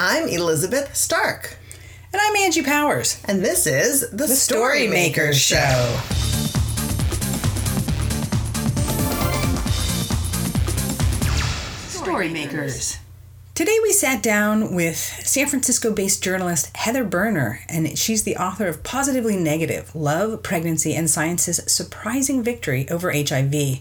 I'm Elizabeth Stark. And I'm Angie Powers. And this is The, the Story, Makers Show. Story Makers. Today we sat down with San Francisco based journalist Heather Boerner, and she's the author of Positively Negative Love, Pregnancy, and Science's Surprising Victory Over HIV.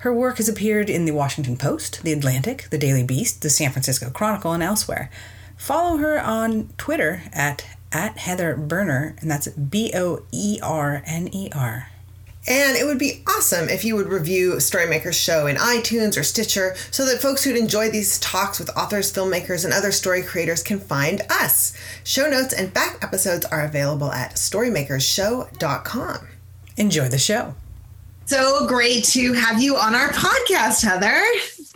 Her work has appeared in the Washington Post, The Atlantic, The Daily Beast, The San Francisco Chronicle, and elsewhere. Follow her on Twitter at, at Heather Boerner, and that's B O E R N E R. And it would be awesome if you would review Storymakers Show in iTunes or Stitcher so that folks who'd enjoy these talks with authors, filmmakers, and other story creators can find us. Show notes and back episodes are available at storymakersshow.com. Enjoy the show so great to have you on our podcast, Heather.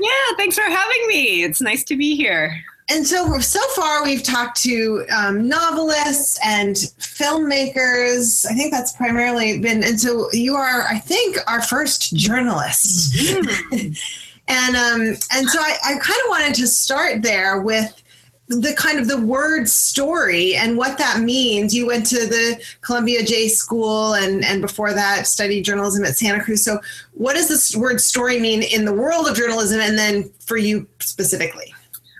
Yeah, thanks for having me. It's nice to be here. And so, so far, we've talked to um, novelists and filmmakers. I think that's primarily been, and so you are, I think, our first journalist. Mm-hmm. and um, and so I, I kind of wanted to start there with the kind of the word story and what that means. You went to the Columbia J School and, and before that studied journalism at Santa Cruz. So, what does this word story mean in the world of journalism and then for you specifically?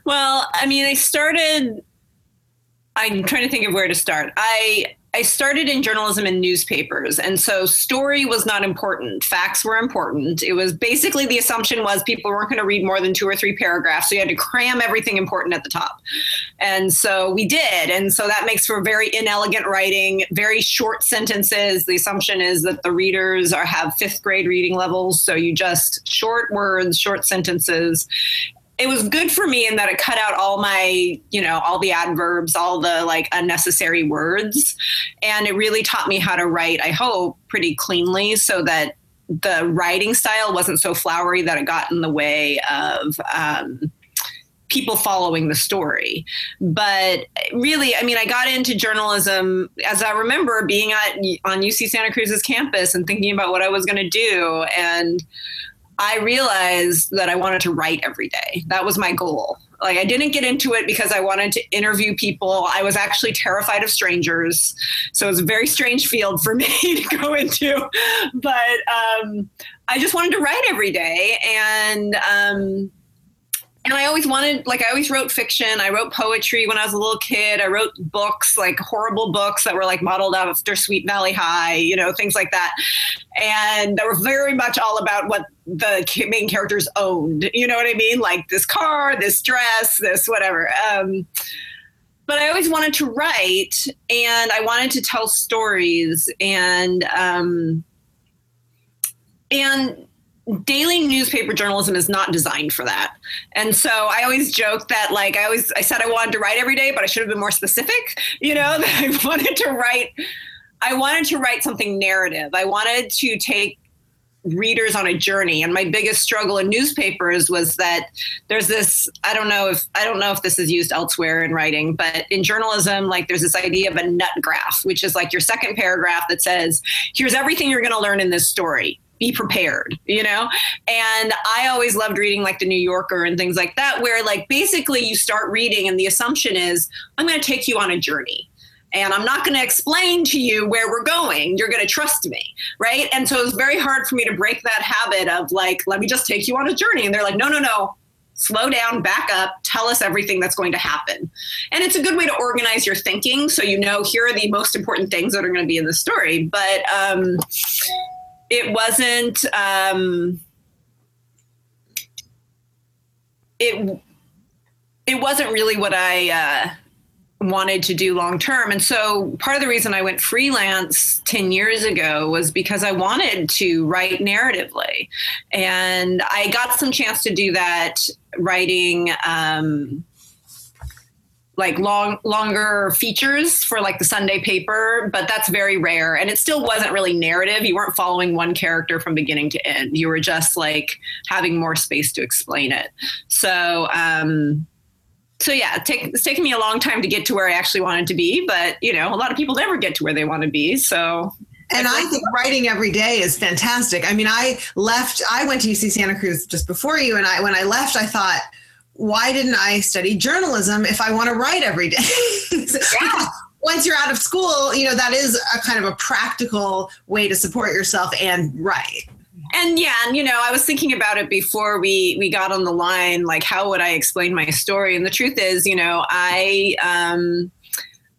Well, I mean, I started, I'm trying to think of where to start. I I started in journalism and newspapers, and so story was not important. Facts were important. It was basically the assumption was people weren't going to read more than two or three paragraphs, so you had to cram everything important at the top. And so we did, and so that makes for very inelegant writing, very short sentences. The assumption is that the readers are have fifth grade reading levels, so you just short words, short sentences, it was good for me in that it cut out all my, you know, all the adverbs, all the like unnecessary words. And it really taught me how to write, I hope, pretty cleanly so that the writing style wasn't so flowery that it got in the way of um, people following the story. But really, I mean, I got into journalism as I remember being at on UC Santa Cruz's campus and thinking about what I was going to do. And I realized that I wanted to write every day. That was my goal. Like I didn't get into it because I wanted to interview people. I was actually terrified of strangers. So it was a very strange field for me to go into. But um, I just wanted to write every day. And um, and I always wanted, like, I always wrote fiction. I wrote poetry when I was a little kid. I wrote books, like horrible books that were like modeled after Sweet Valley High, you know, things like that. And they were very much all about what the main characters owned. You know what I mean? Like this car, this dress, this whatever. Um, but I always wanted to write and I wanted to tell stories and, um, and daily newspaper journalism is not designed for that. And so I always joke that like I always I said I wanted to write every day, but I should have been more specific, you know, that I wanted to write I wanted to write something narrative. I wanted to take readers on a journey and my biggest struggle in newspapers was that there's this i don't know if i don't know if this is used elsewhere in writing but in journalism like there's this idea of a nut graph which is like your second paragraph that says here's everything you're going to learn in this story be prepared, you know? And I always loved reading like the New Yorker and things like that, where like basically you start reading and the assumption is, I'm going to take you on a journey. And I'm not going to explain to you where we're going. You're going to trust me. Right. And so it was very hard for me to break that habit of like, let me just take you on a journey. And they're like, no, no, no, slow down, back up, tell us everything that's going to happen. And it's a good way to organize your thinking so you know here are the most important things that are going to be in the story. But um, it wasn't um, it it wasn't really what I uh, wanted to do long term. And so part of the reason I went freelance 10 years ago was because I wanted to write narratively. And I got some chance to do that writing um, like long longer features for like the Sunday paper, but that's very rare. And it still wasn't really narrative. You weren't following one character from beginning to end. You were just like having more space to explain it. So um so yeah, take, it's taken me a long time to get to where I actually wanted to be, but you know, a lot of people never get to where they want to be. So and I think writing every day is fantastic. I mean, I left, I went to UC Santa Cruz just before you, and I when I left, I thought, why didn't I study journalism if I want to write every day? yeah. Once you're out of school, you know, that is a kind of a practical way to support yourself and write and yeah and you know i was thinking about it before we we got on the line like how would i explain my story and the truth is you know i um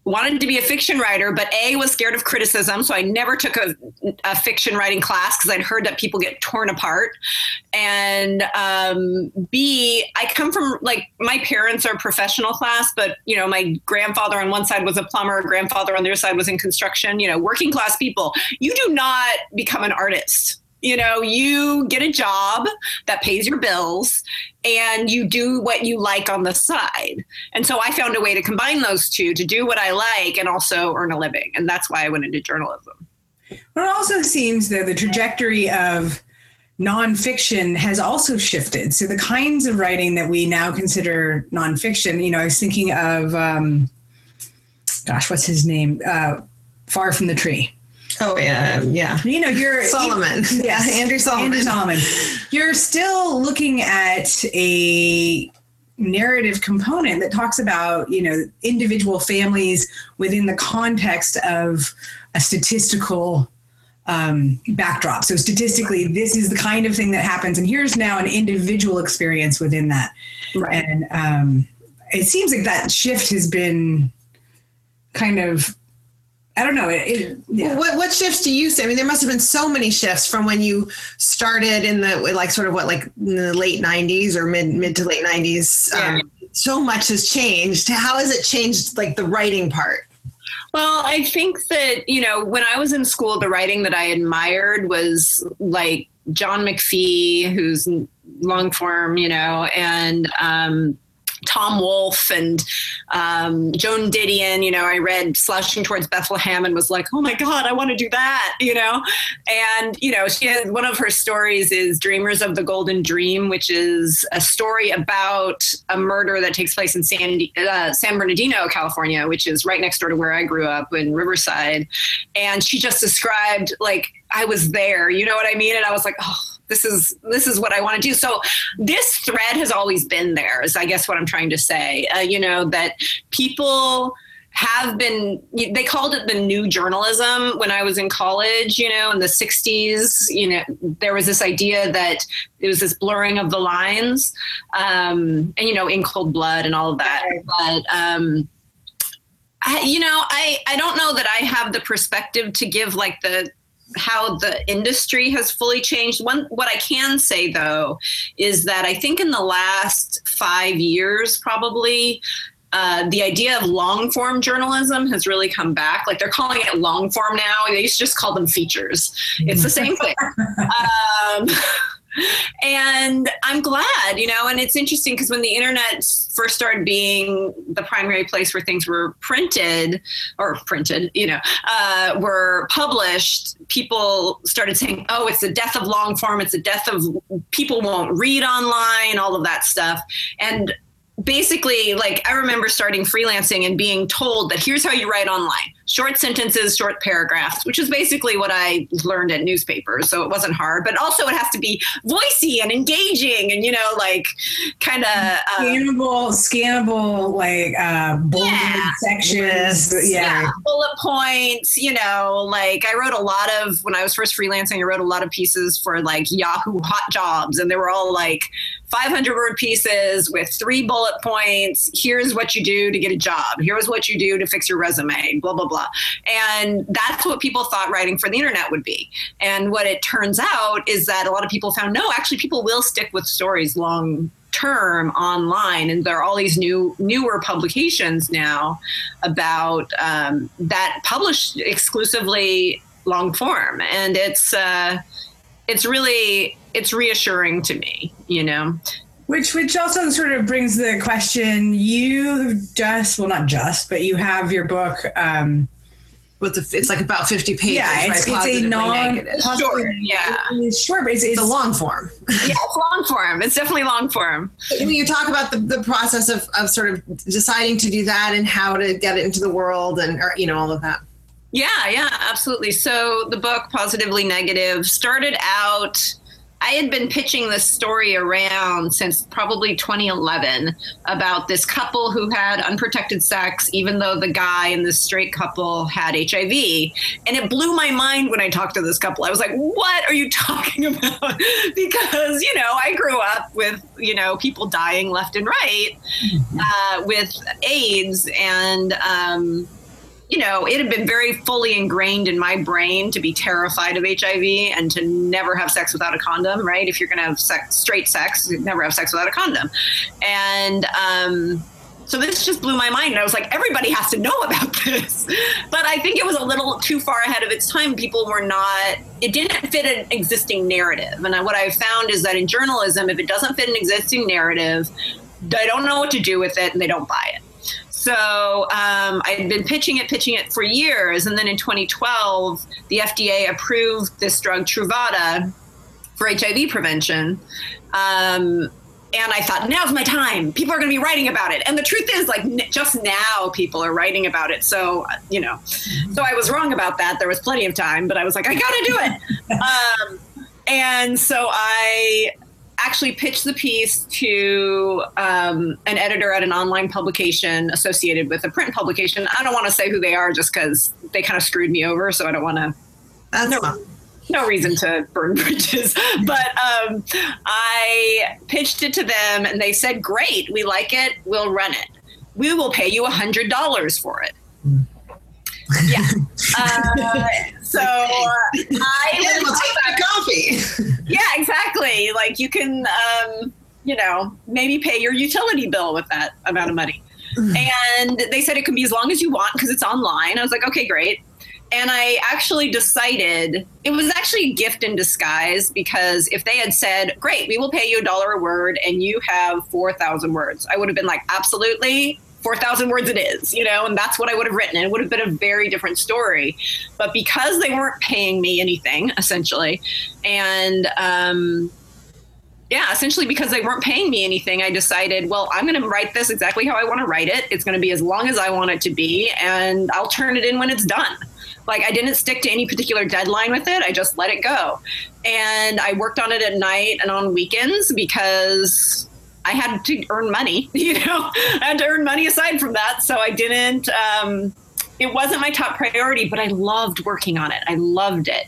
wanted to be a fiction writer, but A was scared of criticism, so I never took a, a fiction writing class because I'd heard that people get torn apart. And um, B, I come from like my parents are professional class, but you know my grandfather on one side was a plumber, grandfather on the other side was in construction. You know, working class people. You do not become an artist you know, you get a job that pays your bills and you do what you like on the side. And so I found a way to combine those two to do what I like and also earn a living. And that's why I went into journalism. Well, it also seems that the trajectory of nonfiction has also shifted. So the kinds of writing that we now consider nonfiction, you know, I was thinking of, um, gosh, what's his name? Uh, Far from the Tree Oh yeah, yeah. You know, you're Solomon. yeah, Andrew Solomon. Andrew Solomon. You're still looking at a narrative component that talks about you know individual families within the context of a statistical um, backdrop. So statistically, this is the kind of thing that happens, and here's now an individual experience within that. Right. And um, it seems like that shift has been kind of I don't know. It, it, yeah. what, what shifts do you see? I mean, there must have been so many shifts from when you started in the like sort of what like the late '90s or mid mid to late '90s. Yeah. Um, so much has changed. How has it changed, like the writing part? Well, I think that you know when I was in school, the writing that I admired was like John McPhee, who's long form, you know, and um, Tom Wolfe and um, Joan Didion. You know, I read Slouching Towards Bethlehem and was like, oh my God, I want to do that, you know? And, you know, she had one of her stories is Dreamers of the Golden Dream, which is a story about a murder that takes place in San, uh, San Bernardino, California, which is right next door to where I grew up in Riverside. And she just described, like, I was there, you know what I mean? And I was like, oh, this is this is what I want to do. So this thread has always been there. Is I guess what I'm trying to say. Uh, you know that people have been they called it the new journalism when i was in college you know in the 60s you know there was this idea that it was this blurring of the lines um, and you know in cold blood and all of that but um, I, you know i i don't know that i have the perspective to give like the how the industry has fully changed. One, what I can say though is that I think in the last five years, probably, uh, the idea of long form journalism has really come back. Like they're calling it long form now. They used to just call them features. It's the same thing. um, and I'm glad, you know, and it's interesting because when the internet first started being the primary place where things were printed or printed, you know, uh, were published, people started saying, oh, it's the death of long form, it's the death of people won't read online, all of that stuff. And basically like i remember starting freelancing and being told that here's how you write online short sentences short paragraphs which is basically what i learned at newspapers so it wasn't hard but also it has to be voicey and engaging and you know like kind of uh, scannable scannable like uh bullet yeah. sections yeah. yeah bullet points you know like i wrote a lot of when i was first freelancing i wrote a lot of pieces for like yahoo hot jobs and they were all like 500 word pieces with three bullet points. Here's what you do to get a job. Here's what you do to fix your resume, blah, blah, blah. And that's what people thought writing for the internet would be. And what it turns out is that a lot of people found no, actually, people will stick with stories long term online and there are all these new newer publications now about um, that published exclusively long form and it's uh, it's really it's reassuring to me, you know. Which which also sort of brings the question you just well not just but you have your book um with the, it's like about 50 pages. Yeah, it's, right? it's a non short. Yeah, it's short, but it's, it's, it's, a long form. yeah, it's long form. It's definitely long form. When you talk about the, the process of, of sort of deciding to do that and how to get it into the world and or, you know all of that. Yeah, yeah, absolutely. So the book Positively Negative started out I had been pitching this story around since probably 2011 about this couple who had unprotected sex, even though the guy in this straight couple had HIV. And it blew my mind when I talked to this couple. I was like, what are you talking about? because, you know, I grew up with, you know, people dying left and right mm-hmm. uh, with AIDS. And, um, you know, it had been very fully ingrained in my brain to be terrified of HIV and to never have sex without a condom, right? If you're going to have sex, straight sex, never have sex without a condom. And um, so this just blew my mind. And I was like, everybody has to know about this. But I think it was a little too far ahead of its time. People were not, it didn't fit an existing narrative. And what I've found is that in journalism, if it doesn't fit an existing narrative, they don't know what to do with it and they don't buy it. So um, I'd been pitching it, pitching it for years. And then in 2012, the FDA approved this drug, Truvada, for HIV prevention. Um, and I thought, now's my time. People are going to be writing about it. And the truth is, like, n- just now people are writing about it. So, you know, so I was wrong about that. There was plenty of time, but I was like, I got to do it. um, and so I actually pitched the piece to um, an editor at an online publication associated with a print publication. I don't want to say who they are just because they kind of screwed me over, so I don't want to. no, no reason to burn bridges. But um, I pitched it to them, and they said, "Great, we like it. We'll run it. We will pay you a hundred dollars for it." yeah. Uh, so uh, I yeah, we'll take that coffee. yeah, exactly. Like you can, um, you know, maybe pay your utility bill with that amount of money. Mm. and they said it can be as long as you want because it's online. I was like, okay, great. And I actually decided it was actually a gift in disguise because if they had said, great, we will pay you a dollar a word and you have 4,000 words, I would have been like, absolutely, 4,000 words it is, you know, and that's what I would have written. It would have been a very different story. But because they weren't paying me anything, essentially, and um, yeah, essentially because they weren't paying me anything, I decided, well, I'm going to write this exactly how I want to write it. It's going to be as long as I want it to be, and I'll turn it in when it's done. Like I didn't stick to any particular deadline with it. I just let it go. And I worked on it at night and on weekends because I had to earn money, you know, I had to earn money aside from that. So I didn't, um, it wasn't my top priority, but I loved working on it. I loved it.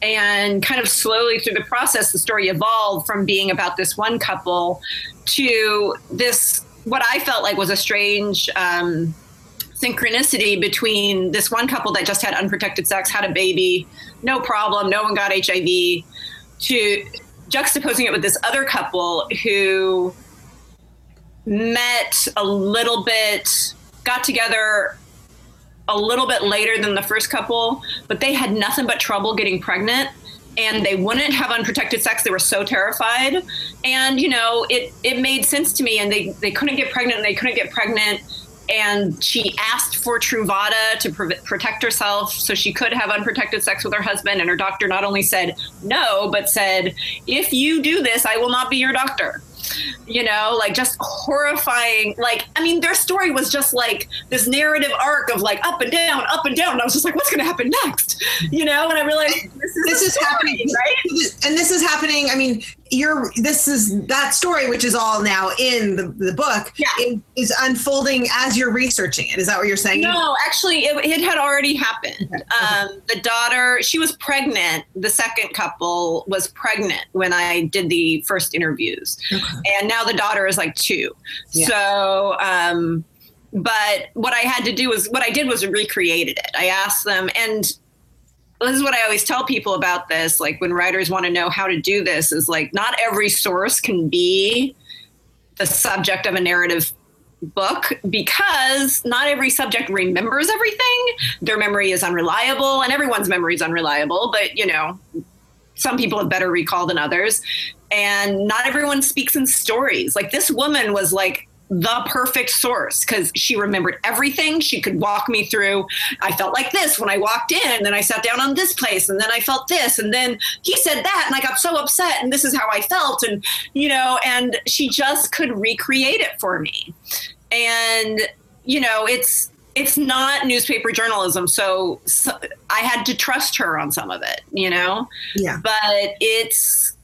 And kind of slowly through the process, the story evolved from being about this one couple to this, what I felt like was a strange um, synchronicity between this one couple that just had unprotected sex, had a baby, no problem, no one got HIV, to juxtaposing it with this other couple who met a little bit, got together a little bit later than the first couple, but they had nothing but trouble getting pregnant and they wouldn't have unprotected sex. They were so terrified. And, you know, it, it made sense to me and they, they couldn't get pregnant and they couldn't get pregnant. And she asked for Truvada to pre- protect herself so she could have unprotected sex with her husband. And her doctor not only said no, but said, if you do this, I will not be your doctor you know, like just horrifying. Like, I mean, their story was just like this narrative arc of like up and down, up and down. And I was just like, what's going to happen next? You know, and I realized this is, this is story, happening, right? And this is happening. I mean, you're this is that story which is all now in the, the book yeah. is, is unfolding as you're researching it is that what you're saying no actually it, it had already happened okay. um, the daughter she was pregnant the second couple was pregnant when i did the first interviews okay. and now the daughter is like two yeah. so um, but what i had to do was what i did was recreated it i asked them and this is what I always tell people about this. Like when writers want to know how to do this, is like not every source can be the subject of a narrative book because not every subject remembers everything. Their memory is unreliable, and everyone's memory is unreliable. But you know, some people have better recall than others, and not everyone speaks in stories. Like this woman was like the perfect source because she remembered everything. She could walk me through. I felt like this when I walked in, and then I sat down on this place, and then I felt this, and then he said that, and I got so upset, and this is how I felt, and you know, and she just could recreate it for me. And you know, it's it's not newspaper journalism, so, so I had to trust her on some of it, you know. Yeah. But it's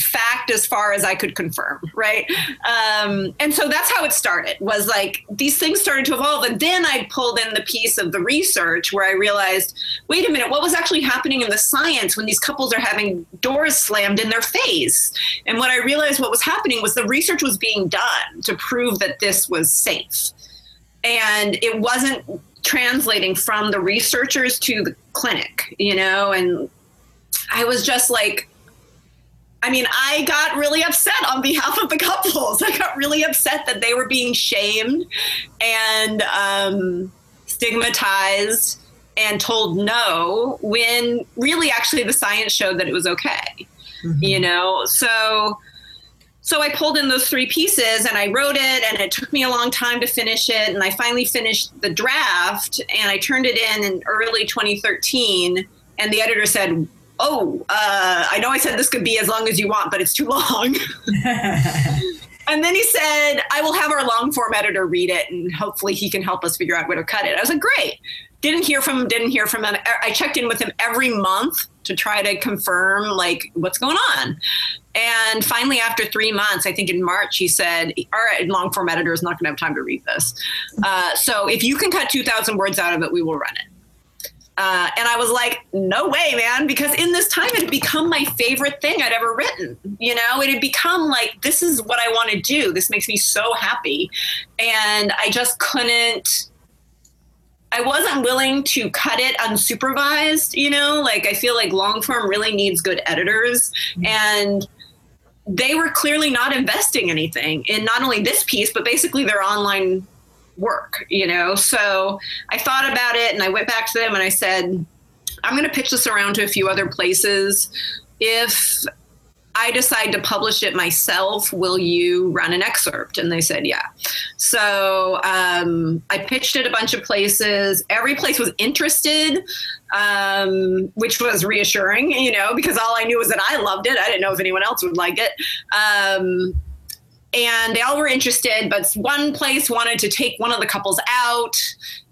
fact as far as I could confirm, right? Um, and so that's how it started. Was like these things started to evolve, and then I pulled in the piece of the research where I realized, wait a minute, what was actually happening in the science when these couples are having doors slammed in their face? And what I realized, what was happening was the research was being done to prove that this was safe, and it wasn't translating from the researchers to the clinic, you know, and I was just like I mean, I got really upset on behalf of the couples. I got really upset that they were being shamed and um, stigmatized and told no when really actually the science showed that it was okay. Mm-hmm. You know, so so I pulled in those three pieces and I wrote it and it took me a long time to finish it and I finally finished the draft and I turned it in in early 2013 and the editor said oh, uh, I know I said this could be as long as you want, but it's too long. and then he said, I will have our long form editor read it and hopefully he can help us figure out where to cut it. I was like, great. Didn't hear from him, didn't hear from him. I checked in with him every month to try to confirm like what's going on. And finally, after three months, I think in March, he said, All right, long form editor is not going to have time to read this. Uh, so if you can cut 2,000 words out of it, we will run it. Uh, and I was like, no way, man, because in this time it had become my favorite thing I'd ever written. You know, it had become like, this is what I want to do. This makes me so happy. And I just couldn't, I wasn't willing to cut it unsupervised, you know, like I feel like long form really needs good editors. Mm-hmm. And they were clearly not investing anything in not only this piece, but basically their online work, you know? So I thought about it and I went back to them and I said, I'm going to pitch this around to a few other places. If I decide to publish it myself, will you run an excerpt? And they said, yeah. So um, I pitched it a bunch of places. Every place was interested, um, which was reassuring, you know, because all I knew was that I loved it. I didn't know if anyone else would like it. Um, and they all were interested but one place wanted to take one of the couples out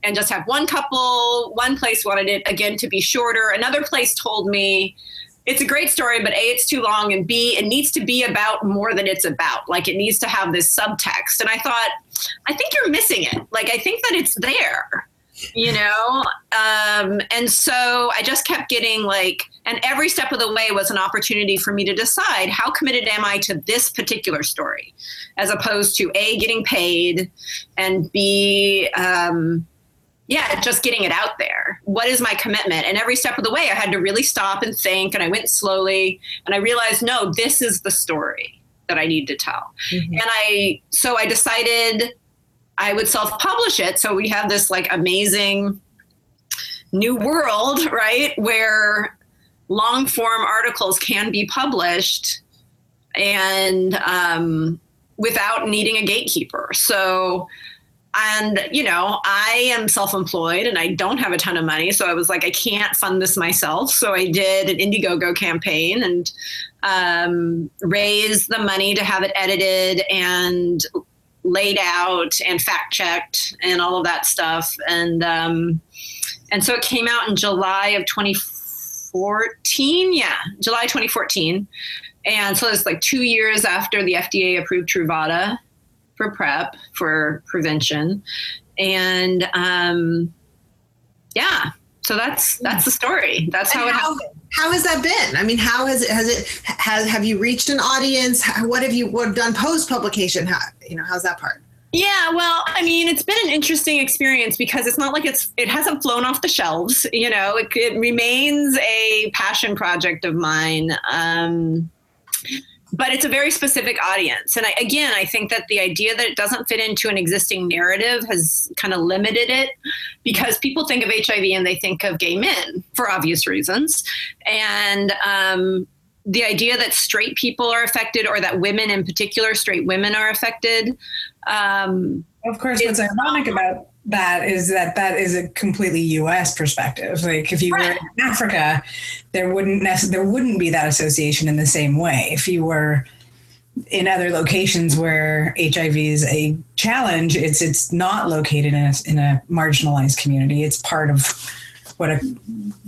and just have one couple. One place wanted it again to be shorter. Another place told me it's a great story but a it's too long and b it needs to be about more than it's about. Like it needs to have this subtext. And i thought i think you're missing it. Like i think that it's there you know? Um, and so i just kept getting like and every step of the way was an opportunity for me to decide how committed am i to this particular story as opposed to a getting paid and b um, yeah just getting it out there. What is my commitment? And every step of the way i had to really stop and think and i went slowly and i realized no this is the story that i need to tell. Mm-hmm. and i so i decided I would self publish it. So we have this like amazing new world, right? Where long form articles can be published and um, without needing a gatekeeper. So, and you know, I am self employed and I don't have a ton of money. So I was like, I can't fund this myself. So I did an Indiegogo campaign and um, raised the money to have it edited and laid out and fact checked and all of that stuff. And um, and so it came out in July of 2014. Yeah, July 2014. And so it's like two years after the FDA approved Truvada for PrEP for prevention. And um, yeah, so that's that's the story. That's how, how it happened. How has that been? I mean, how has it has it has have you reached an audience? What have you what done post publication? How you know how's that part? Yeah, well, I mean, it's been an interesting experience because it's not like it's it hasn't flown off the shelves. You know, it, it remains a passion project of mine. Um, but it's a very specific audience. And I, again, I think that the idea that it doesn't fit into an existing narrative has kind of limited it because people think of HIV and they think of gay men for obvious reasons. And um, the idea that straight people are affected or that women in particular, straight women are affected. Um, of course, what's ironic about that is that that is a completely U.S. perspective. Like if you were in Africa, there wouldn't nec- there wouldn't be that association in the same way. If you were in other locations where HIV is a challenge, it's it's not located in a, in a marginalized community. It's part of what a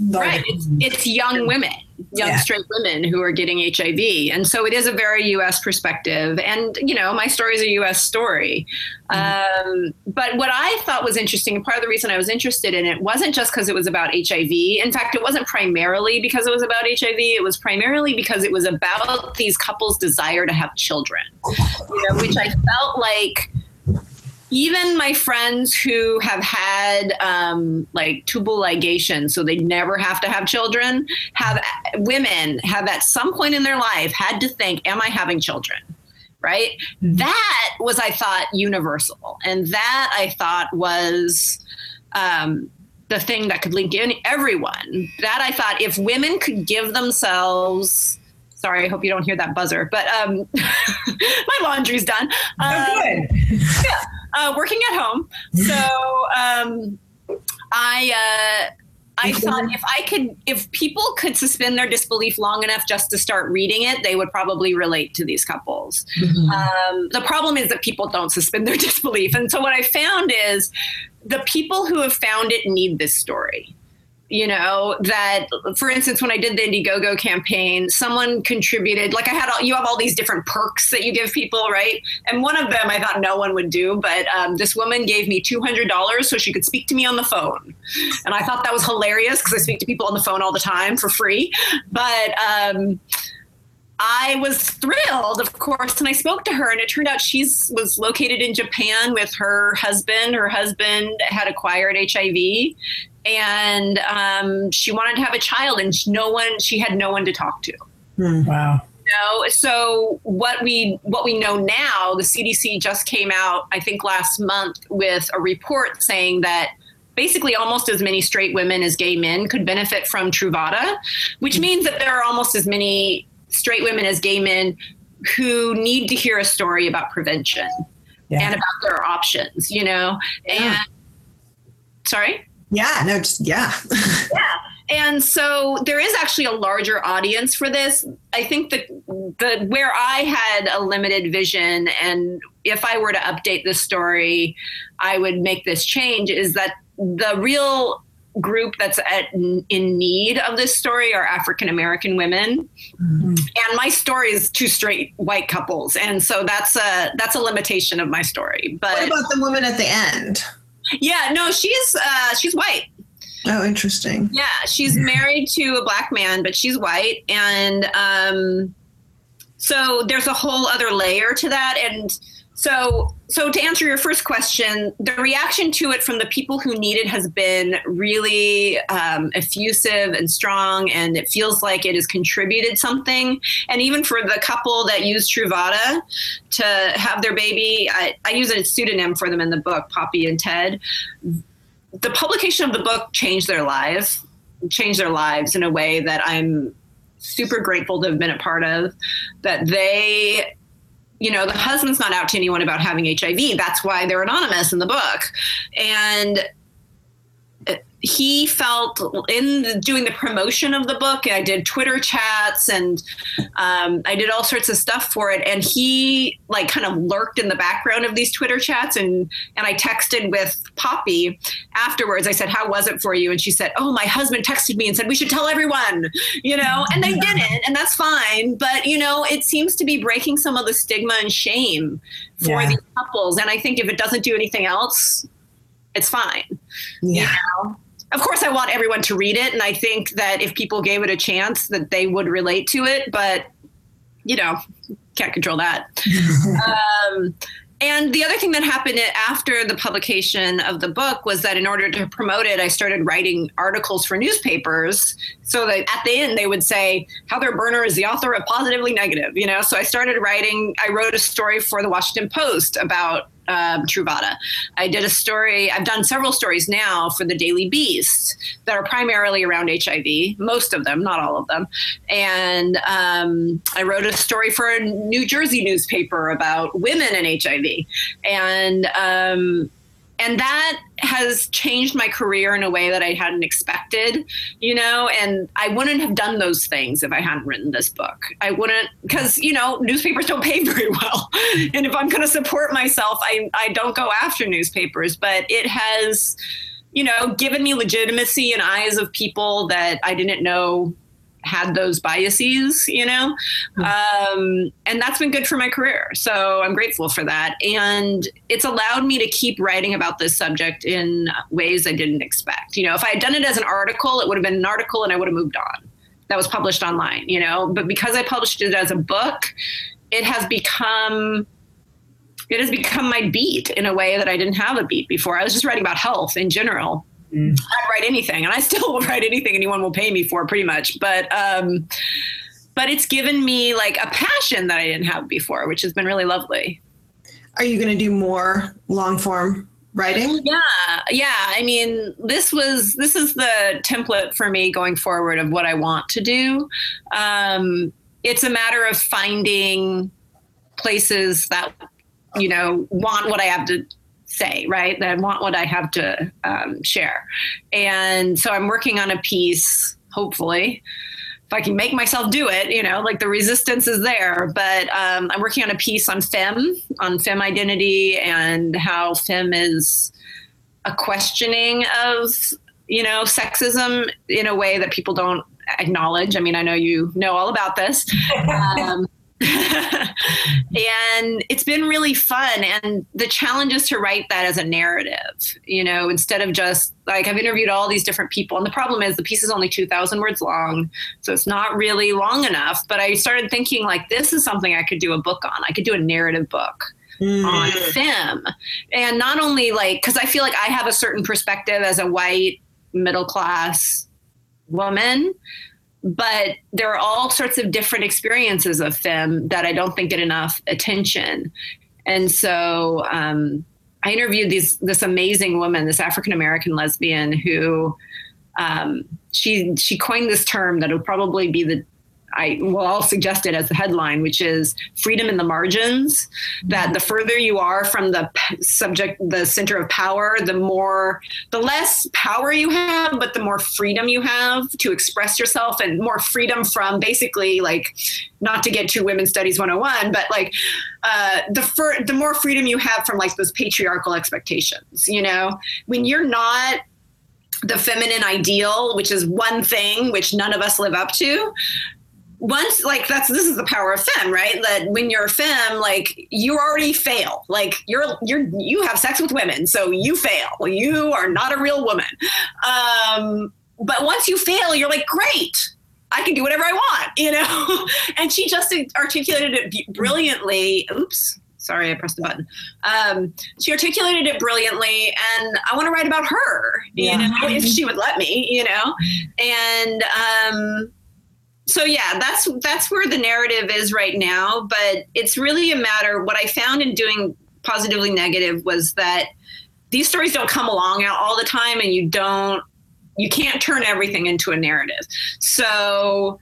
right. It's, it's young women young Yeah. straight women who are getting HIV. And so it is a very US perspective. And, you know, my story is a US story. Um, but what I thought was interesting, and part of the reason I was interested in it wasn't just because it was about HIV. In fact, it wasn't primarily because it was about HIV. It was primarily because it was about these couples' desire to have children, you know, which I felt like even my friends who have had um, like tubal ligation, so they never have to have children, have women have at some point in their life had to think, "Am I having children?" Right? That was, I thought, universal, and that I thought was. Um, the thing that could link in everyone. That I thought if women could give themselves sorry, I hope you don't hear that buzzer, but um, my laundry's done. Uh, oh, good. Uh, working at home. So um, I uh, I thought if I could, if people could suspend their disbelief long enough just to start reading it, they would probably relate to these couples. Um, the problem is that people don't suspend their disbelief, and so what I found is the people who have found it need this story you know that for instance when i did the indiegogo campaign someone contributed like i had all you have all these different perks that you give people right? And one of them i thought no one would do but um, this woman gave me $200 so she could speak to me on the phone. And i thought that was hilarious because i speak to people on the phone all the time for free. But um, I was thrilled, of course, and I spoke to her, and it turned out she was located in Japan with her husband. Her husband had acquired HIV, and um, she wanted to have a child, and no one. She had no one to talk to. Wow. know so what we what we know now the cdc just came out i think last month with a report saying that basically almost as many straight women as gay men could benefit from truvada which means that there are almost as many straight women as gay men who need to hear a story about prevention Yeah. and about their options you know and sorry Yeah, no, just yeah. Yeah. And so there is actually a larger audience for this i think that the where i had a limited vision and if i were to update this story i would make this change is that the real group that's at, in need of this story are african american women mm-hmm. and my story is two straight white couples and so that's a that's a limitation of my story But what about the woman at the end? Yeah no she's uh, she's white Oh, interesting. Yeah, she's married to a black man, but she's white, and um, so there's a whole other layer to that. And so, so to answer your first question, the reaction to it from the people who need it has been really um, effusive and strong, and it feels like it has contributed something. And even for the couple that used Truvada to have their baby, I, I use a pseudonym for them in the book, Poppy and Ted the publication of the book changed their lives changed their lives in a way that i'm super grateful to have been a part of that they you know the husband's not out to anyone about having hiv that's why they're anonymous in the book. And he felt in doing the promotion of the book i did twitter chats and um, i did all sorts of stuff for it. And he like kind of lurked in the background of these twitter chats and and i texted with poppy afterwards. I said how was it for you? And she said oh my husband texted me and said we should tell everyone you know? And they didn't and that's fine. But you know it seems to be breaking some of the stigma and shame for Yeah. these couples. And i think if it doesn't do anything else it's fine. Yeah. know? Of course, I want everyone to read it, and I think that if people gave it a chance, that they would relate to it. But you know, can't control that. um, and the other thing that happened after the publication of the book was that in order to promote it, I started writing articles for newspapers so that at the end they would say, Heather Boerner is the author of Positively Negative, you know? So I started writing, I wrote a story for the Washington Post about um, Truvada. I did a story, I've done several stories now for the Daily Beast that are primarily around HIV, most of them, not all of them. And um, I wrote a story for a New Jersey newspaper about women and HIV. And um, and that has changed my career in a way that I hadn't expected, you know, and I wouldn't have done those things if I hadn't written this book. I wouldn't, because, you know, newspapers don't pay very well. and if I'm going to support myself, I, I don't go after newspapers, but it has, you know, given me legitimacy in eyes of people that I didn't know had those biases, you know? Mm-hmm. Um, and that's been good for my career. So I'm grateful for that. And it's allowed me to keep writing about this subject in ways I didn't expect. You know, if I had done it as an article, it would have been an article and I would have moved on. That was published online, you know? But because I published it as a book, it has become it has become my beat in a way that I didn't have a beat before. I was just writing about health in general Mm. I'd write anything, and I still will write anything anyone will pay me for, pretty much. But um, but it's given me like a passion that I didn't have before, which has been really lovely. Are you going to do more long form writing? Yeah, yeah. I mean, this was this is the template for me going forward of what I want to do. Um, it's a matter of finding places that you know want what I have to say, right? That I want what I have to um, share. And so I'm working on a piece, hopefully. If I can make myself do it, you know, like the resistance is there. But um, I'm working on a piece on fem, on fem identity, and how fem is a questioning of, you know, sexism in a way that people don't acknowledge. I mean, I know you know all about this. Um, and it's been really fun. And the challenge is to write that as a narrative, you know, instead of just like I've interviewed all these different people. And the problem is the piece is only 2,000 words long. So it's not really long enough. But I started thinking, like, this is something I could do a book on. I could do a narrative book. Mm. on fem and not only like because i feel like i have a certain perspective as a white middle class woman but there are all sorts of different experiences of fem that I don't think get enough attention. And so um, I interviewed these, this amazing woman, this African American lesbian who um, she she coined this term that would probably be the I will I'll suggest it as the headline, which is freedom in the margins. That the further you are from the subject, the center of power, the more, the less power you have, but the more freedom you have to express yourself and more freedom from basically like, not to get to women's studies 101, but like uh, the fir- the more freedom you have from like those patriarchal expectations. You know, when you're not the feminine ideal, which is one thing which none of us live up to, once like that's this is the power of fem right? That when you're a fem like you already fail. Like you're you're you have sex with women so you fail. You are not a real woman. Um, but once you fail you're like great. I can do whatever i want you know? And she just articulated it brilliantly. Oops sorry i pressed the button. Um, she articulated it brilliantly and i want to write about her you know if she would let me you know? And um, so yeah that's that's where the narrative is right now but it's really a matter what i found in doing positively negative was that these stories don't come along all the time and you don't you can't turn everything into a narrative. So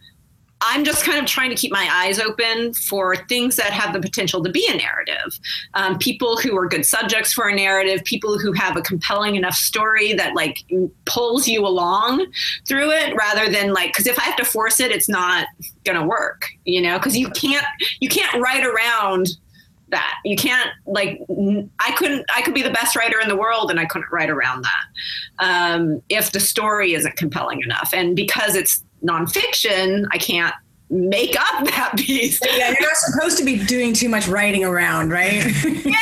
I'm just kind of trying to keep my eyes open for things that have the potential to be a narrative. Um, people who are good subjects for a narrative, people who have a compelling enough story that like pulls you along through it, rather than like because if I have to force it, it's not gonna work. You know, because you can't you can't write around that you can't like i couldn't i could be the best writer in the world and i couldn't write around that um, if the story isn't compelling enough and because it's nonfiction, I can't make up that piece. Yeah, you're not supposed to be doing too much writing around, right? yeah,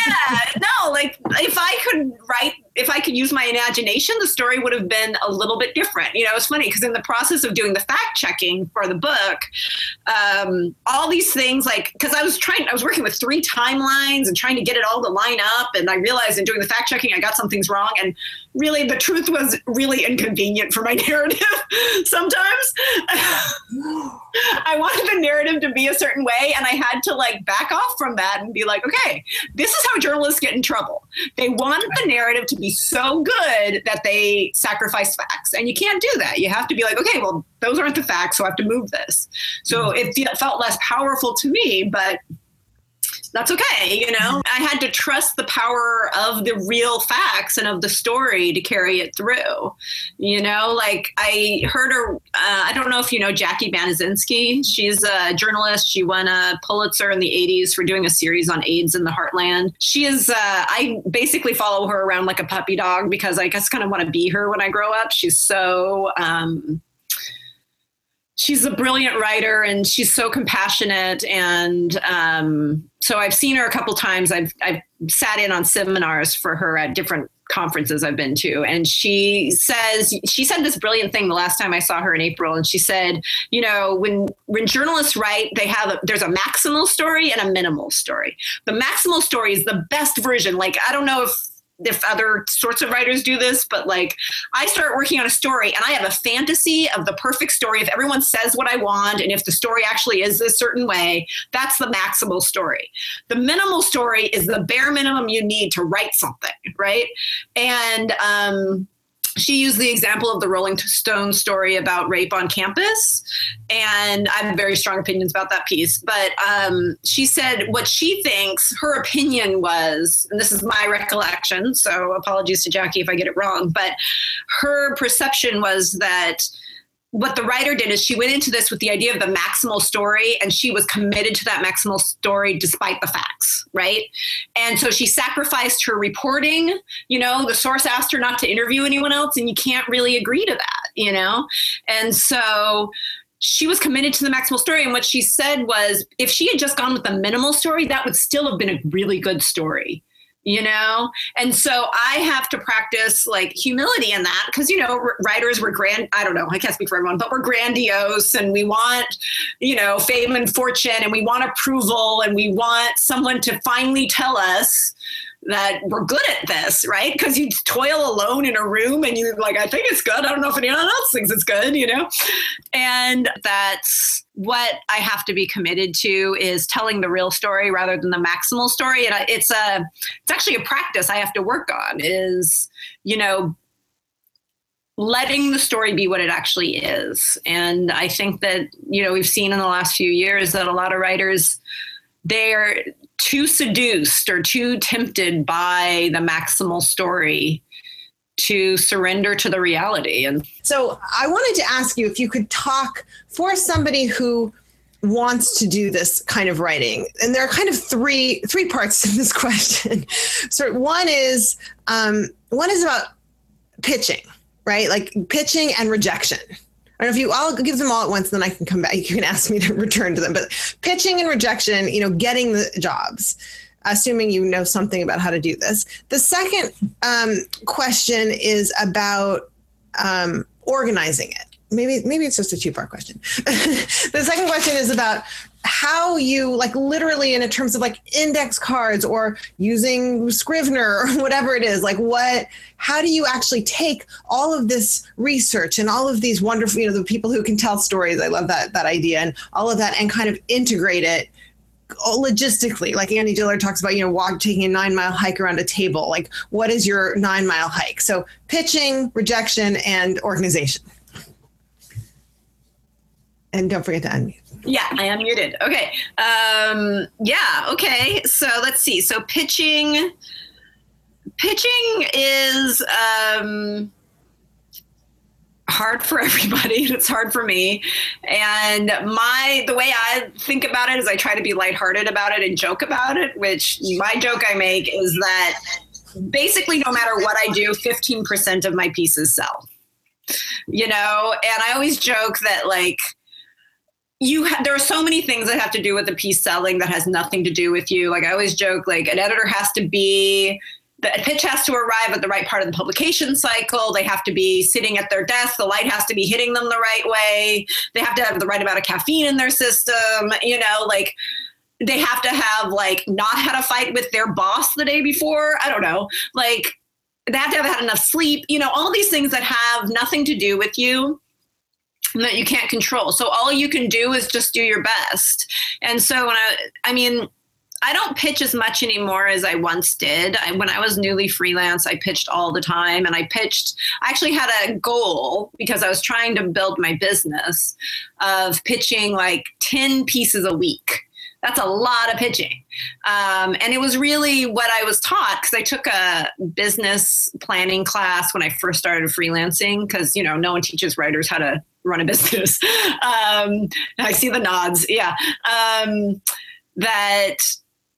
no, like if I could write if I could use my imagination, the story would have been a little bit different. You know, it's funny because in the process of doing the fact checking for the book, um, all these things like because I was trying, I was working with three timelines and trying to get it all to line up, and I realized in doing the fact checking, I got some things wrong, and really the truth was really inconvenient for my narrative. Sometimes to be a certain way, and I had to like back off from that and be like, okay, this is how journalists get in trouble. They want the narrative to be be so good that they sacrifice facts. And you can't do that. You have to be like, okay, well, those aren't the facts, so I have to move this. So mm-hmm. it felt less powerful to me, but that's okay. You know, I had to trust the power of the real facts and of the story to carry it through. You know, like I heard her, uh, I don't know if you know Jacqui Banaszynski. She's a journalist. She won a Pulitzer in the 80s for doing a series on AIDS in the heartland. She is, uh, I basically follow her around like a puppy dog because I just kind of want to be her when I grow up. She's so, um, she's a brilliant writer and she's so compassionate. And um, so i've seen her a couple times. I've i've sat in on seminars for her at different conferences i've been to. And she says she said this brilliant thing the last time i saw her in april. And she said you know when when journalists write they have a, there's a maximal story and a minimal story. The maximal story is the best version. Like i don't know if if other sorts of writers do this, but like I start working on a story and I have a fantasy of the perfect story. If everyone says what I want and if the story actually is a certain way, that's the maximal story. The minimal story is the bare minimum you need to write something, right? And um, she used the example of the Rolling Stone story about rape on campus. And I have very strong opinions about that piece. But um, she said what she thinks her opinion was, and this is my recollection, so apologies to Jacqui if I get it wrong, but her perception was that what the writer did is she went into this with the idea of the maximal story and she was committed to that maximal story despite the facts right? And so she sacrificed her reporting you know the source asked her not to interview anyone else and you can't really agree to that you know? And so she was committed to the maximal story and what she said was if she had just gone with the minimal story that would still have been a really good story you know? And so i have to practice like humility in that because you know writers were grand i don't know i can't speak for everyone but we're grandiose and we want you know fame and fortune and we want approval and we want someone to finally tell us that we're good at this, right? Because you toil alone in a room and you're like, I think it's good. I don't know if anyone else thinks it's good, you know? And that's what I have to be committed to is telling the real story rather than the maximal story. And it's a, it's actually a practice I have to work on is, you know, letting the story be what it actually is. And I think that, you know, we've seen in the last few years that a lot of writers, they're too seduced or too tempted by the maximal story to surrender to the reality. And so i wanted to ask you if you could talk for somebody who wants to do this kind of writing. And there are kind of three three parts to this question. So one is um, one is about pitching right? Like pitching and rejection I don't know if you, I'll give them all at once, then I can come back. You can ask me to return to them. But pitching and rejection, you know, getting the jobs, assuming you know something about how to do this. The second um, question is about um, organizing it. Maybe, maybe it's just a two part question. the second question is about how you like literally in terms of like index cards or using Scrivener or whatever it is, like what, how do you actually take all of this research and all of these wonderful, you know, the people who can tell stories. I love that, that idea and all of that and kind of integrate it logistically. Like Annie Dillard talks about you know walk taking a nine mile hike around a table. Like what is your nine mile hike? So pitching rejection and organization and don't forget to unmute yeah, I am muted. Okay. Um, yeah. Okay. So let's see. So pitching, pitching is um, hard for everybody. It's hard for me. And my the way I think about it is I try to be lighthearted about it and joke about it. Which my joke I make is that basically no matter what I do, fifteen percent of my pieces sell. You know, and I always joke that like you ha- there are so many things that have to do with the piece selling that has nothing to do with you. Like i always joke like an editor has to be the pitch has to arrive at the right part of the publication cycle. They have to be sitting at their desk. The light has to be hitting them the right way. They have to have the right amount of caffeine in their system you know like they have to have like not had a fight with their boss the day before. I don't know. Like they have to have had enough sleep. You know all these things that have nothing to do with you that you can't control. So all you can do is just do your best. And so when I, I mean, I don't pitch as much anymore as I once did. I, when I was newly freelance, I pitched all the time and I pitched, I actually had a goal because I was trying to build my business of pitching like 10 pieces a week. That's a lot of pitching. Um, and it was really what I was taught because I took a business planning class when I first started freelancing because, you know, no one teaches writers how to run a business. Um, I see the nods. Yeah. Um, that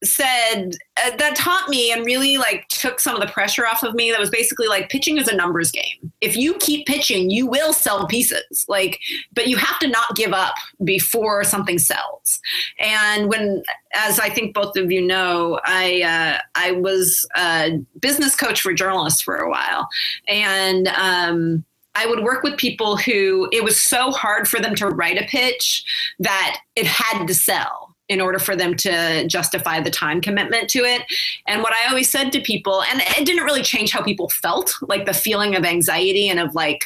said uh, that taught me and really like took some of the pressure off of me that was basically like pitching is a numbers game if you keep pitching you will sell pieces like but you have to not give up before something sells and when as i think both of you know i uh, i was a business coach for journalists for a while and um, I would work with people who it was so hard for them to write a pitch that it had to sell in order for them to justify the time commitment to it. And what I always said to people, and it didn't really change how people felt, like the feeling of anxiety and of like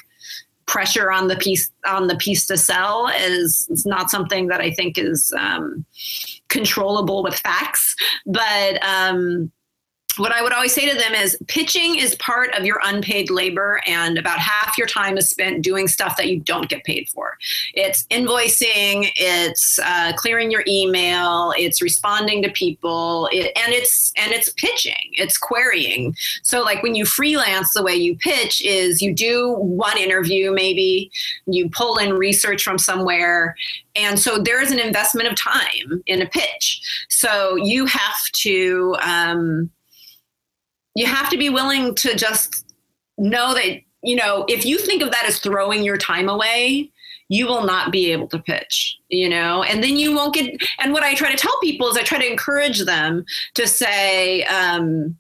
pressure on the piece on the piece to sell is, not something that I think is um, controllable with facts. But um, what I would always say to them is pitching is part of your unpaid labor, and about half your time is spent doing stuff that you don't get paid for. It's invoicing, it's uh, clearing your email, it's responding to people, it, and it's and it's pitching, it's querying. So, like when you freelance, the way you pitch is you do one interview, maybe you pull in research from somewhere, and so there is an investment of time in a pitch. So you have to. Um, you have to be willing to just know that you know if you think of that as throwing your time away you will not be able to pitch you know and then you won't get and what i try to tell people is i try to encourage them to say um,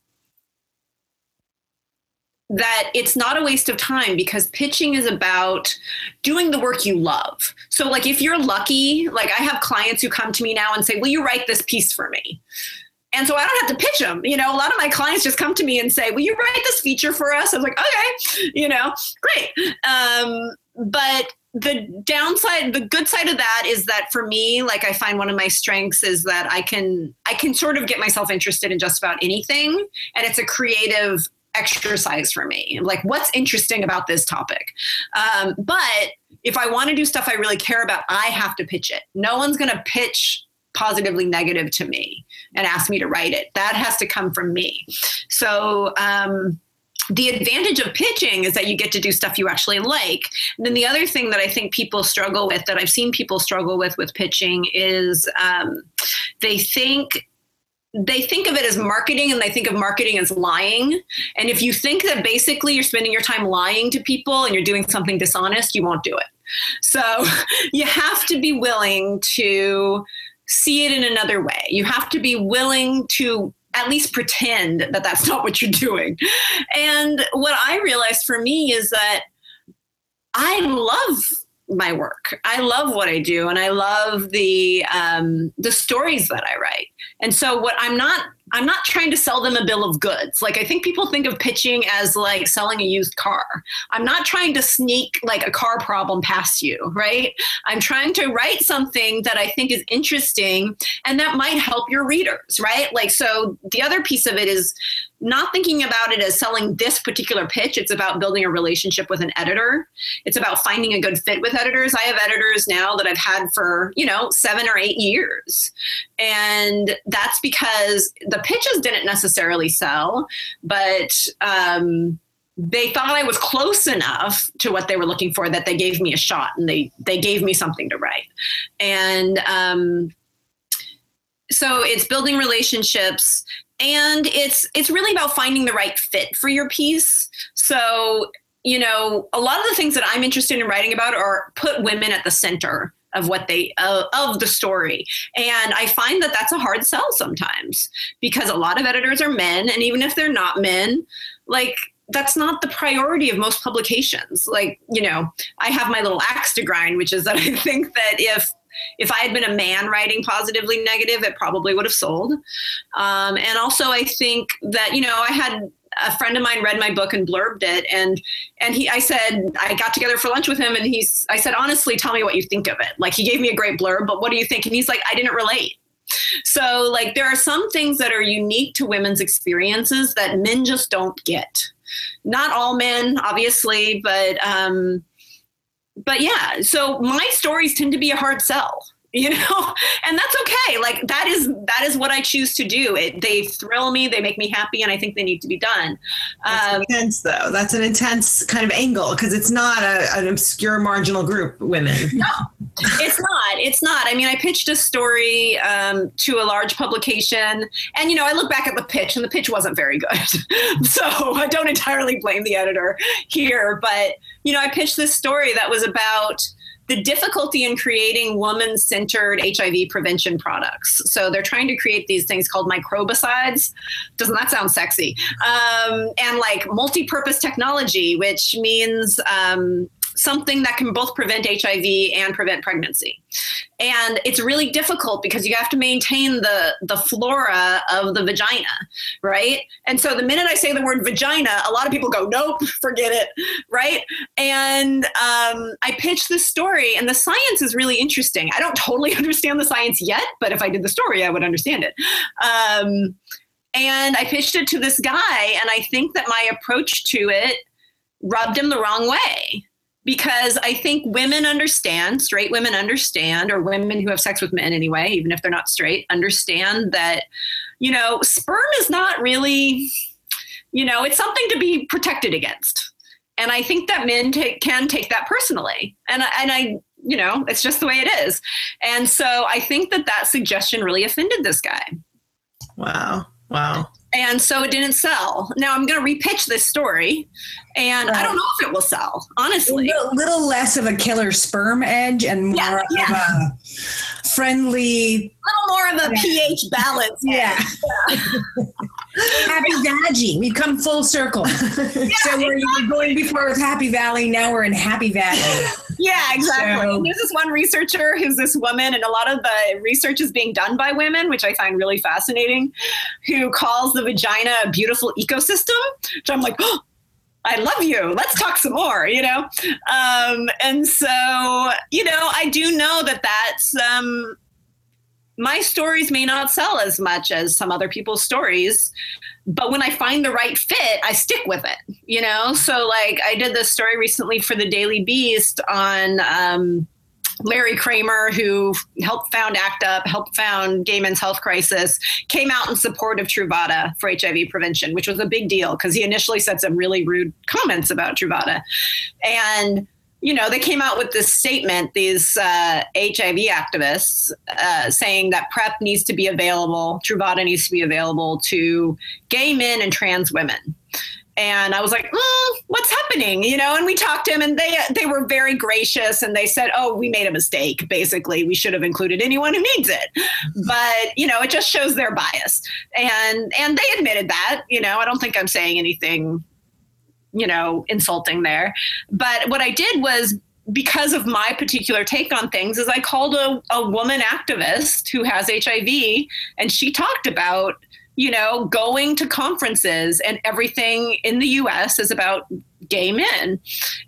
that it's not a waste of time because pitching is about doing the work you love. So, like, if you're lucky, like, I have clients who come to me now and say, Will you write this piece for me? And so I don't have to pitch them. You know, a lot of my clients just come to me and say, Will you write this feature for us? I was like, Okay, you know, great. Um, but the downside the good side of that is that for me like i find one of my strengths is that i can i can sort of get myself interested in just about anything and it's a creative exercise for me like what's interesting about this topic um, but if i want to do stuff i really care about i have to pitch it no one's going to pitch positively negative to me and ask me to write it. That has to come from me. So, um, the advantage of pitching is that you get to do stuff you actually like. And then the other thing that I think people struggle with, that I've seen people struggle with with pitching, is um, they think they think of it as marketing and they think of marketing as lying. And if you think that basically you're spending your time lying to people and you're doing something dishonest, you won't do it. So you have to be willing to see it in another way. You have to be willing to at least pretend that that's not what you're doing. And what I realized for me is that I love my work. I love what I do, and I love the um, the stories that I write. And so, what I'm not I'm not trying to sell them a bill of goods. Like I think people think of pitching as like selling a used car. I'm not trying to sneak like a car problem past you, right? I'm trying to write something that I think is interesting and that might help your readers, right? Like so the other piece of it is not thinking about it as selling this particular pitch. It's about building a relationship with an editor. It's about finding a good fit with editors. I have editors now that I've had for, you know, seven or eight years. And that's because the pitches didn't necessarily sell, but um, they thought I was close enough to what they were looking for that they gave me a shot and they they gave me something to write. And um, so it's building relationships and it's it's really about finding the right fit for your piece. So you know, a lot of the things that I'm interested in writing about are put women at the center of what they uh, of the story and i find that that's a hard sell sometimes because a lot of editors are men and even if they're not men like that's not the priority of most publications like you know i have my little axe to grind which is that i think that if if I had been a man writing positively negative, it probably would have sold. Um, and also, I think that you know, I had a friend of mine read my book and blurbed it. And and he I said I got together for lunch with him and he's I said honestly tell me what you think of it. Like he gave me a great blurb but what do you think? And he's like I didn't relate. So like there are some things that are unique to women's experiences that men just don't get. Not all men obviously but um but yeah. So my stories tend to be a hard sell you know? And that's okay. Like that is that is what i choose to do. It they thrill me they make me happy and i think they need to be done. That's um, intense though. That's an intense kind of angle because it's not a, an obscure marginal group women. No it's not. It's not. I mean i pitched a story um, to a large publication and you know i look back at the pitch and the pitch wasn't very good. So i don't entirely blame the editor here but you know i pitched this story that was about the difficulty in creating woman centered HIV prevention products. So they're trying to create these things called microbicides. Doesn't that sound sexy? Um, and like multi purpose technology, which means um, something that can both prevent HIV and prevent pregnancy. And it's really difficult because you have to maintain the the flora of the vagina, right? And so the minute I say the word vagina, a lot of people go, "Nope, forget it," right? And um, I pitched this story, and the science is really interesting. I don't totally understand the science yet, but if I did the story, I would understand it. Um, and I pitched it to this guy, and I think that my approach to it rubbed him the wrong way because I think women understand, straight women understand, or women who have sex with men anyway, even if they're not straight, understand that, you know, sperm is not really, you know, it's something to be protected against. And I think that men take, can take that personally. And, and I, you know, it's just the way it is. And so I think that that suggestion really offended this guy. Wow. Wow and so it didn't sell. Now I'm going to repitch this story, and right. I don't know if it will sell. Honestly, a little, little less of a killer sperm edge and more yeah, yeah. of a friendly, a little more of a yeah. pH balance. Yeah. Happy Valley. We've come full circle. Yeah, so we're exactly. going before with Happy Valley. Now we're in Happy Valley. Yeah, exactly. So, There's this one researcher who's this woman, and a lot of the research is being done by women, which I find really fascinating, who calls the vagina a beautiful ecosystem. Which I'm like, oh, I love you. Let's talk some more, you know? Um, and so, you know, I do know that that's, um, my stories may not sell as much as some other people's stories, but when I find the right fit, I stick with it, you know? So, like, I did this story recently for the Daily Beast on, um, Larry Kramer, who helped found ACT UP, helped found Gay Men's Health Crisis, came out in support of Truvada for HIV prevention, which was a big deal because he initially said some really rude comments about Truvada. And you know, they came out with this statement, these uh, HIV activists, uh, saying that PrEP needs to be available, Truvada needs to be available to gay men and trans women and I was like, mm, "What's happening?" You know. And we talked to him, and they they were very gracious, and they said, "Oh, we made a mistake. Basically, we should have included anyone who needs it." But you know, it just shows their bias, and and they admitted that. You know, I don't think I'm saying anything, you know, insulting there. But what I did was because of my particular take on things is I called a, a woman activist who has HIV and she talked about you know, going to conferences and everything in the US is about gay men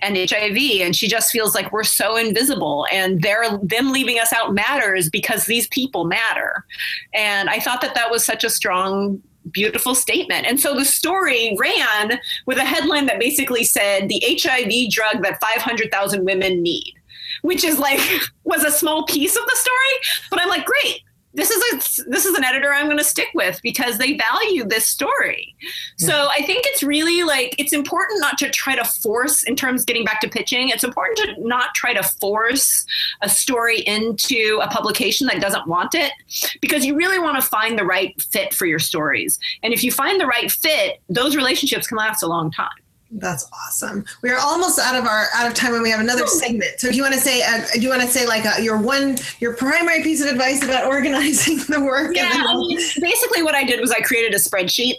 and HIV. And she just feels like we're so invisible and they're them leaving us out matters because these people matter. And I thought that that was such a strong beautiful statement. And so the story ran with a headline that basically said the HIV drug that 500,000 women need, which is like was a small piece of the story, but I'm like great this is a this is an editor I'm going to stick with because they value this story. Yeah. So I think it's really like it's important not to try to force in terms getting back to pitching. It's important to not try to force a story into a publication that doesn't want it because you really want to find the right fit for your stories. And if you find the right fit, those relationships can last a long time. That's awesome. We are almost out of our out of time, and we have another segment. So, if you want to say, uh, do you want to say like a, uh, your one, your primary piece of advice about organizing the work? Yeah, I mean, basically, what I did was I created a spreadsheet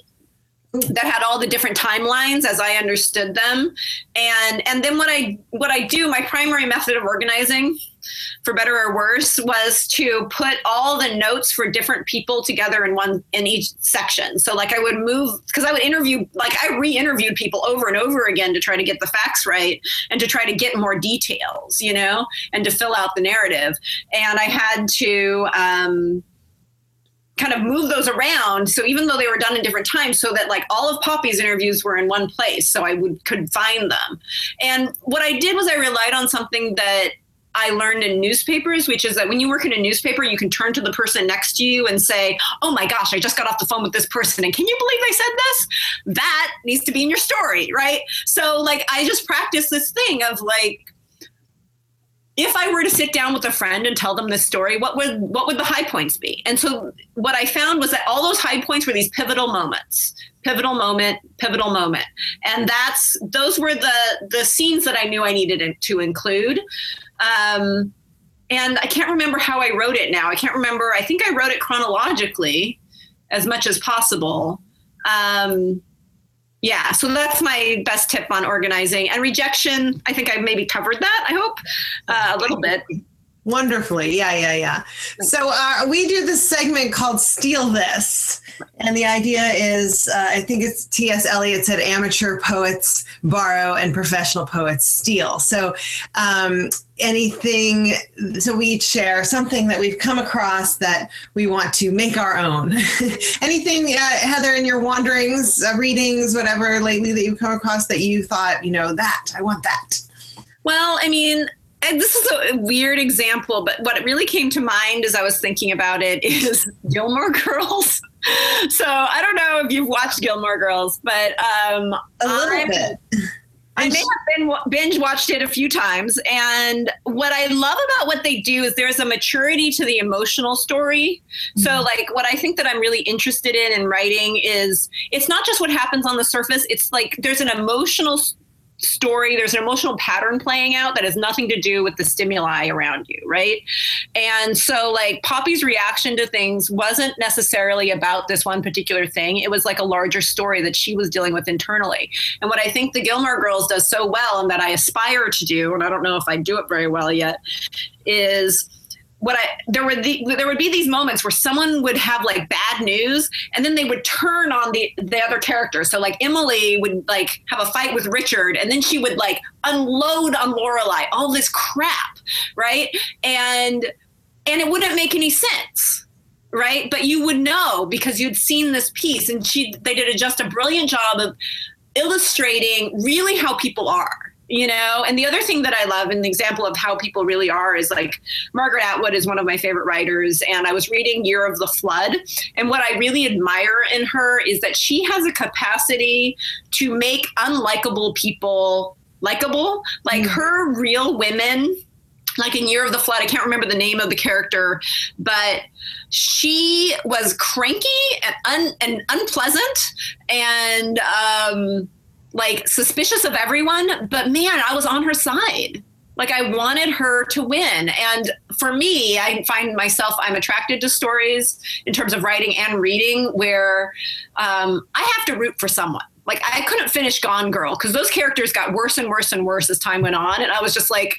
that had all the different timelines as I understood them, and and then what I what I do, my primary method of organizing for better or worse, was to put all the notes for different people together in one in each section. So like I would move because I would interview like I re-interviewed people over and over again to try to get the facts right and to try to get more details, you know, and to fill out the narrative. And I had to um, kind of move those around so even though they were done in different times so that like all of poppy's interviews were in one place so i would could find them and what i did was i relied on something that I learned in newspapers, which is that when you work in a newspaper, you can turn to the person next to you and say, Oh my gosh, I just got off the phone with this person. And can you believe they said this? That needs to be in your story, right? So, like, I just practice this thing of like, if I were to sit down with a friend and tell them this story, what would what would the high points be? And so what I found was that all those high points were these pivotal moments. Pivotal moment, pivotal moment. And that's those were the the scenes that I knew I needed to include. Um, and I can't remember how I wrote it now. I can't remember. I think I wrote it chronologically as much as possible. Um, yeah, so that's my best tip on organizing and rejection. I think I maybe covered that. I hope uh, a little bit. Wonderfully. Yeah, yeah, yeah. So uh, we do this segment called Steal This. And the idea is uh, I think it's T.S. Eliot said amateur poets borrow and professional poets steal. So um, anything, so we each share something that we've come across that we want to make our own. anything, uh, Heather, in your wanderings, uh, readings, whatever lately that you've come across that you thought, you know, that, I want that? Well, I mean, and this is a weird example, but what really came to mind as I was thinking about it is Gilmore Girls. so I don't know if you've watched Gilmore Girls, but um, a little I'm, bit. I may have been binge watched it a few times, and what I love about what they do is there's a maturity to the emotional story. Mm-hmm. So, like, what I think that I'm really interested in in writing is it's not just what happens on the surface. It's like there's an emotional story there's an emotional pattern playing out that has nothing to do with the stimuli around you right? And so like poppy's reaction to things wasn't necessarily about this one particular thing. It was like a larger story that she was dealing with internally. And what i think the gilmore girls does so well and that i aspire to do and i don't know if i do it very well yet is what I there would the, there would be these moments where someone would have like bad news and then they would turn on the the other character. So like Emily would like have a fight with Richard and then she would like unload on Lorelai all this crap, right? And and it wouldn't make any sense right but you would know because you'd seen this piece and she they did a, just a brilliant job of illustrating really how people are you know and the other thing that i love and the example of how people really are is like margaret atwood is one of my favorite writers and i was reading year of the flood and what i really admire in her is that she has a capacity to make unlikable people likable like mm. her real women like in year of the flood i can't remember the name of the character but she was cranky and, un- and unpleasant and um like suspicious of everyone, but man, I was on her side. Like I wanted her to win. And for me, I find myself, I'm attracted to stories in terms of writing and reading where um, I have to root for someone. Like I couldn't finish Gone Girl because those characters got worse and worse and worse as time went on. And I was just like,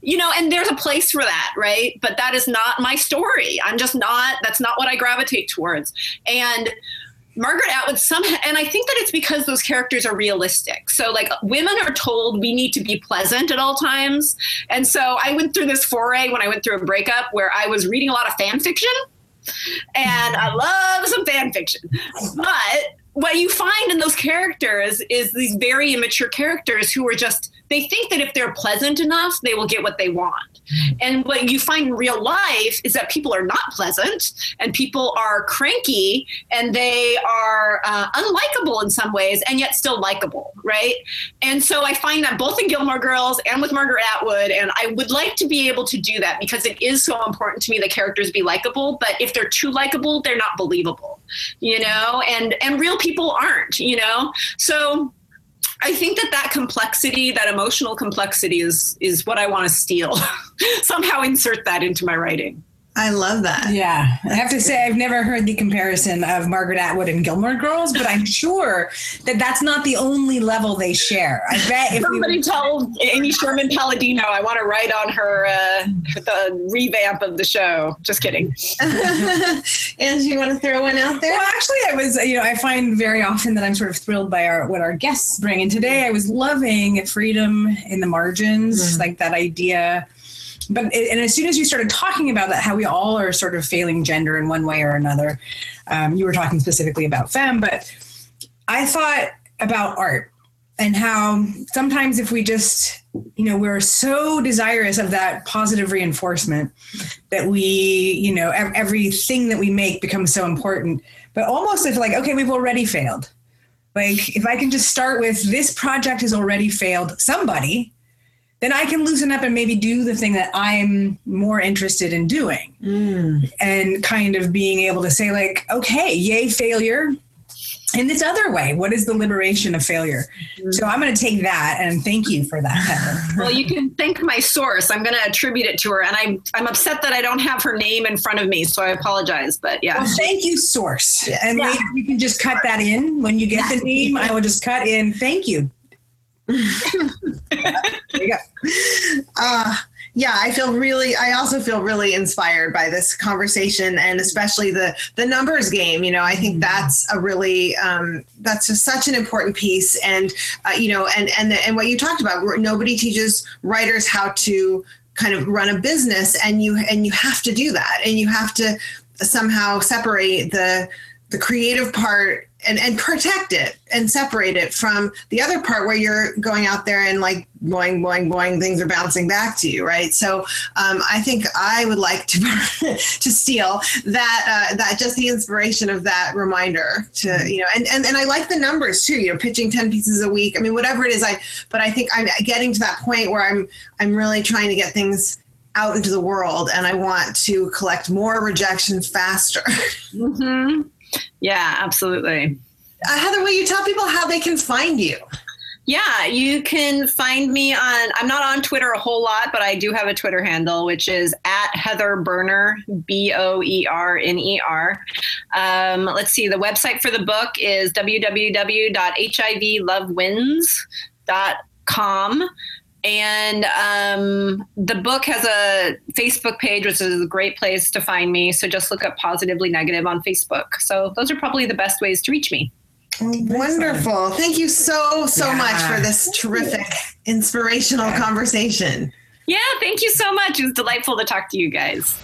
you know, and there's a place for that, right? But that is not my story. I'm just not, that's not what I gravitate towards. And Margaret Atwood somehow, and I think that it's because those characters are realistic. So, like, women are told we need to be pleasant at all times. And so I went through this foray when I went through a breakup where I was reading a lot of fan fiction. And I love some fan fiction. But what you find in those characters is these very immature characters who are just they think that if they're pleasant enough, they will get what they want. And what you find in real life is that people are not pleasant and people are cranky and they are uh, unlikable in some ways and yet still likable, right? And so I find that both in Gilmore Girls and with Margaret Atwood, and I would like to be able to do that because it is so important to me that characters be likable. But if they're too likable, they're not believable, you know, and and real people aren't, you know. So I think that that complexity, that emotional complexity, is is what I want to steal. Somehow insert that into my writing. I love that. Yeah. I have to say, I've never heard the comparison of Margaret Atwood and Gilmore Girls, but I'm sure that that's not the only level they share. I bet if somebody we... told Amy Sherman Palladino, I want to write on her uh, the revamp of the show. Just kidding. and you want to throw one out there? Well, actually, I was, you know, I find very often that I'm sort of thrilled by our what our guests bring. And today I was loving freedom in the margins, mm-hmm. like that idea but and as soon as you started talking about that, how we all are sort of failing gender in one way or another, um, you were talking specifically about femme, but I thought about art and how sometimes if we just you know we're so desirous of that positive reinforcement that we you know ev- everything that we make becomes so important but almost if like okay we've already failed. Like if i can just start with this project has already failed somebody then i can loosen up and maybe do the thing that i'm more interested in doing Mm. and kind of being able to say like okay yay failure in this other way what is the liberation of failure so i'm going to take that and thank you for that. Well, you can thank my source. I'm going to attribute it to her, and I'm I'm upset that I don't have her name in front of me, so I apologize. But yeah, well thank you source and Yeah. you can just cut that in when you get the name i will just cut in thank you there you go Uh, yeah, I feel really. I also feel really inspired by this conversation, and especially the the numbers game. You know, I think that's a really um, that's just such an important piece, and uh, you know, and and and what you talked about. Nobody teaches writers how to kind of run a business, and you and you have to do that, and you have to somehow separate the the creative part and, and protect it and separate it from the other part where you're going out there and like boing boing boing things are bouncing back to you right? So um, i think i would like to to steal that uh, that just the inspiration of that reminder to you know and, and and i like the numbers too you know pitching 10 pieces a week. I mean whatever it is i but i think i'm getting to that point where i'm i'm really trying to get things out into the world and i want to collect more rejection faster. Hmm yeah, absolutely. Uh, Heather, will you tell people how they can find you? Yeah, you can find me on. I'm not on Twitter a whole lot, but I do have a Twitter handle, which is at Heather Boerner, B O E R N E R. Um, let's see. The website for the book is www.hivlovewins.com. And um, the book has a Facebook page, which is a great place to find me. So just look up Positively Negative on Facebook. So those are probably the best ways to reach me. Wonderful. Thank you so, so Yeah. much for this terrific, inspirational conversation. Yeah, thank you so much. It was delightful to talk to you guys.